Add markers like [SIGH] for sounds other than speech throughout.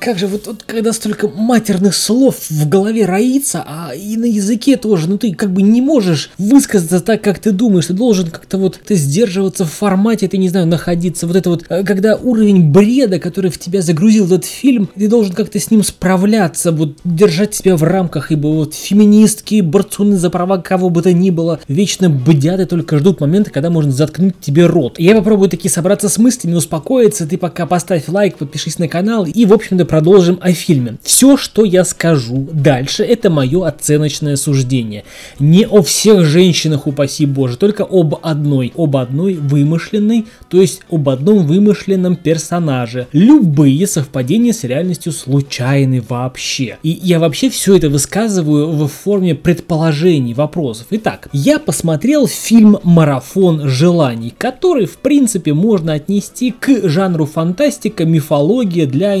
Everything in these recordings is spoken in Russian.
как же вот, вот когда столько матерных слов в голове роится, а и на языке тоже, ну ты как бы не можешь высказаться так, как ты думаешь, ты должен как-то вот ты сдерживаться в формате, ты не знаю, находиться, вот это вот, э, когда уровень бреда, который в тебя загрузил этот фильм, ты должен как-то с ним справляться, вот держать себя в рамках, ибо вот феминистки, борцуны за права кого бы то ни было, вечно бдят и только ждут момента, когда можно заткнуть тебе рот. Я попробую таки собраться с мыслями, успокоиться, ты пока поставь лайк, подпишись на канал и, в общем-то, продолжим о фильме. Все, что я скажу дальше, это мое оценочное суждение. Не о всех женщинах, упаси боже, только об одной, об одной вымышленной, то есть об одном вымышленном персонаже. Любые совпадения с реальностью случайны вообще. И я вообще все это высказываю в форме предположений, вопросов. Итак, я посмотрел фильм «Марафон желаний», который, в принципе, можно отнести к жанру фантастика, мифология для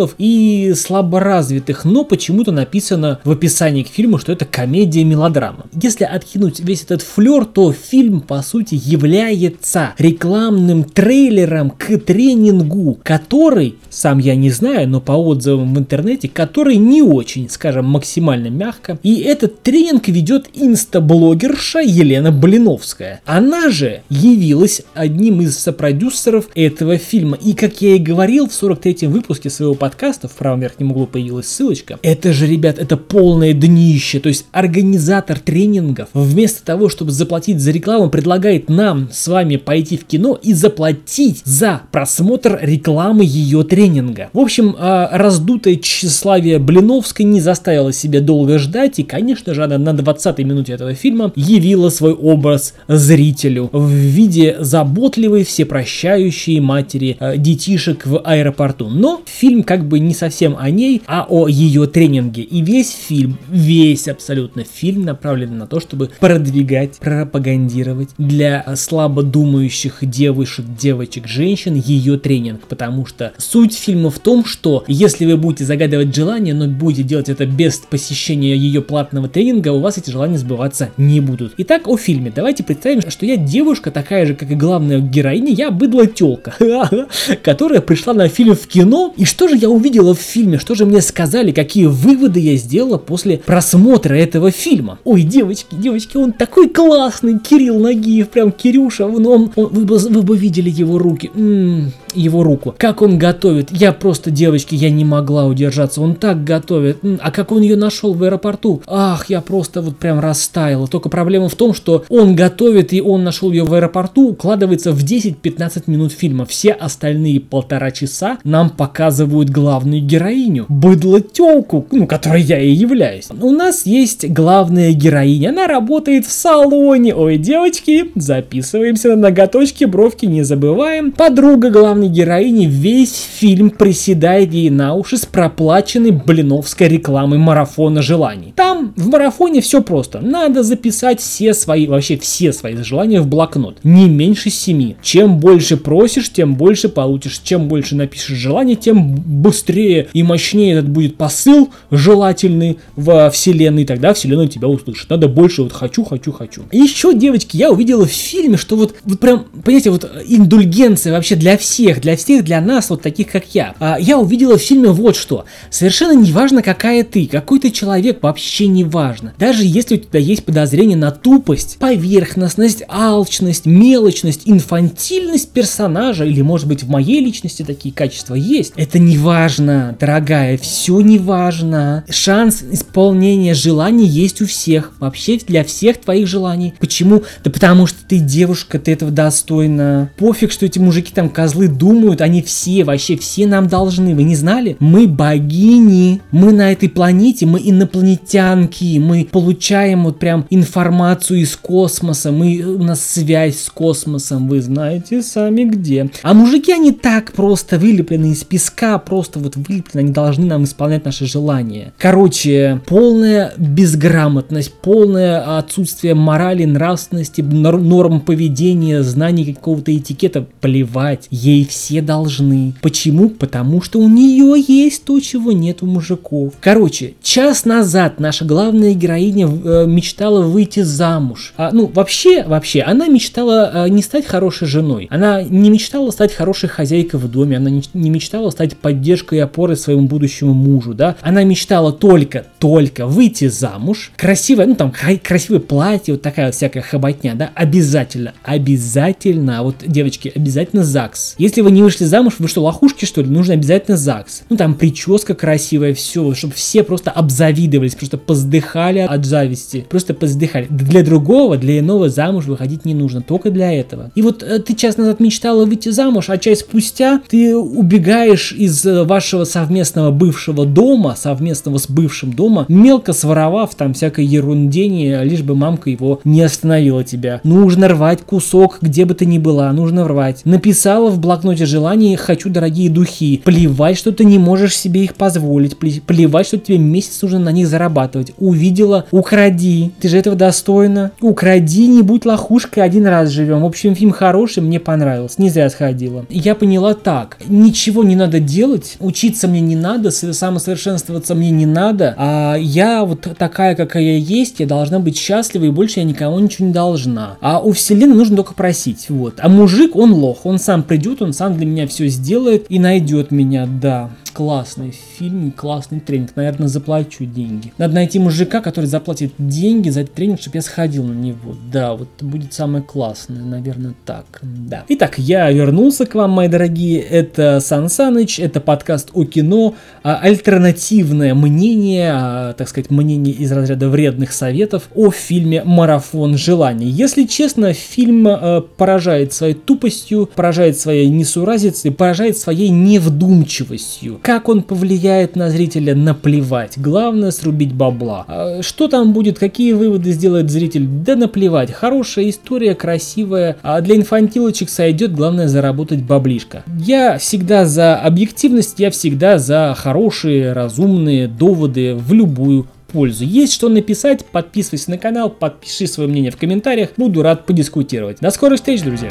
инфантилов и слаборазвитых, но почему-то написано в описании к фильму, что это комедия-мелодрама. Если откинуть весь этот флер, то фильм, по сути, является рекламным трейлером к тренингу, который, сам я не знаю, но по отзывам в интернете, который не очень, скажем, максимально мягко. И этот тренинг ведет инстаблогерша Елена Блиновская. Она же явилась одним из сопродюсеров этого фильма. И, как я и говорил в 43-м выпуске своего подкаста, в правом верхнем углу появилась ссылочка, это же, ребят, это полное днище. То есть организатор тренингов вместо того, чтобы заплатить за рекламу, предлагает нам с вами пойти в кино и заплатить за просмотр рекламы ее тренинга. В общем, а, раздутое тщеславие Блиновской не заставило себя долго ждать, и, конечно же, она на 20-й минуте этого фильма явила свой образ зрителю в виде заботливой, всепрощающей матери э, детишек в аэропорту. Но фильм как бы не совсем о ней, а о ее тренинге. И весь фильм, весь абсолютно фильм направлен на то, чтобы продвигать, пропагандировать для слабо думающих девушек, девочек, женщин ее тренинг. Потому что суть фильма в том, что если вы будете загадывать желания, но будете делать это без посещения ее платного тренинга, у вас эти желания сбываться не будут. Итак, о фильме. Давайте представим, что я девушка такая же, как и главная героиня, я быдло телка, [LAUGHS] которая пришла на фильм в кино. И что же я увидела в фильме? Что же мне сказали? Какие выводы я сделала после просмотра этого фильма? Ой, девочки, девочки, он такой классный, Кирилл Нагиев, прям Кирюша, он, он, вы, бы, вы бы видели его руки. М-м, его руку. Как он готовит. Я просто, девочки, я не могла удержаться. Он так готовит. А как он ее нашел в аэропорту? Ах, я просто вот прям растаяла. Только проблема в том, что он готовит и он нашел ее в аэропорту, укладывается в 10-15 минут фильма. Все остальные полтора часа нам показывают главную героиню. Быдло телку, ну, которой я и являюсь. У нас есть главная героиня. Она работает в салоне. Ой, девочки, записываемся на ноготочки, бровки не забываем. Подруга главной главной героини весь фильм приседает ей на уши с проплаченной блиновской рекламой марафона желаний. Там в марафоне все просто. Надо записать все свои, вообще все свои желания в блокнот. Не меньше семи. Чем больше просишь, тем больше получишь. Чем больше напишешь желание, тем быстрее и мощнее этот будет посыл желательный во вселенной. Тогда вселенная тебя услышит. Надо больше вот хочу, хочу, хочу. Еще, девочки, я увидела в фильме, что вот, вот прям, понимаете, вот индульгенция вообще для всех всех, для всех, для нас, вот таких как я. А, я увидела в фильме вот что. Совершенно не важно, какая ты, какой ты человек, вообще не важно. Даже если у тебя есть подозрение на тупость, поверхностность, алчность, мелочность, инфантильность персонажа, или может быть в моей личности такие качества есть, это не важно, дорогая, все не важно. Шанс исполнения желаний есть у всех, вообще для всех твоих желаний. Почему? Да потому что ты девушка, ты этого достойна. Пофиг, что эти мужики там козлы думают, они все, вообще все нам должны. Вы не знали? Мы богини. Мы на этой планете, мы инопланетянки. Мы получаем вот прям информацию из космоса. Мы, у нас связь с космосом. Вы знаете сами где. А мужики, они так просто вылеплены из песка, просто вот вылеплены. Они должны нам исполнять наши желания. Короче, полная безграмотность, полное отсутствие морали, нравственности, норм поведения, знаний какого-то этикета. Плевать. Ей все должны. Почему? Потому что у нее есть то, чего нет у мужиков. Короче, час назад наша главная героиня э, мечтала выйти замуж. А, ну, вообще, вообще, она мечтала э, не стать хорошей женой. Она не мечтала стать хорошей хозяйкой в доме. Она не, не мечтала стать поддержкой и опорой своему будущему мужу, да. Она мечтала только, только выйти замуж, красивое, ну там красивое платье, вот такая вот всякая хоботня, да, обязательно, обязательно, вот девочки, обязательно ЗАГС. Если вы не вышли замуж, вы что, лохушки что ли? Нужно обязательно ЗАГС. Ну там прическа красивая, все, чтобы все просто обзавидовались, просто поздыхали от зависти, просто поздыхали. Для другого, для иного замуж выходить не нужно, только для этого. И вот э, ты час назад мечтала выйти замуж, а часть спустя ты убегаешь из э, вашего совместного бывшего дома, совместного с бывшим дома, мелко своровав там всякой ерундение, лишь бы мамка его не остановила тебя. Нужно рвать кусок, где бы ты ни была, нужно рвать. Написала в блокноте желание «хочу дорогие духи». Плевать, что ты не можешь себе их позволить, плевать, что тебе месяц нужно на них зарабатывать. Увидела, укради. Ты же этого достойна. Укради, не будь лохушкой, один раз живем. В общем, фильм хороший, мне понравился. Не зря сходила. Я поняла так. Ничего не надо делать, учиться мне не надо, самосовершенствоваться мне не надо, а я вот такая, какая я есть, я должна быть счастлива, и больше я никому ничего не должна. А у вселенной нужно только просить, вот. А мужик, он лох, он сам придет, он сам для меня все сделает и найдет меня, да классный фильм, классный тренинг. Наверное, заплачу деньги. Надо найти мужика, который заплатит деньги за этот тренинг, чтобы я сходил на него. Да, вот будет самое классное, наверное, так. Да. Итак, я вернулся к вам, мои дорогие. Это Сан Саныч, это подкаст о кино, а, альтернативное мнение, а, так сказать, мнение из разряда вредных советов о фильме «Марафон желаний». Если честно, фильм а, поражает своей тупостью, поражает своей несуразицей, поражает своей невдумчивостью как он повлияет на зрителя, наплевать. Главное срубить бабла. А что там будет, какие выводы сделает зритель, да наплевать. Хорошая история, красивая, а для инфантилочек сойдет, главное заработать баблишко. Я всегда за объективность, я всегда за хорошие, разумные доводы в любую пользу. Есть что написать, подписывайся на канал, подпиши свое мнение в комментариях, буду рад подискутировать. До скорых встреч, друзья!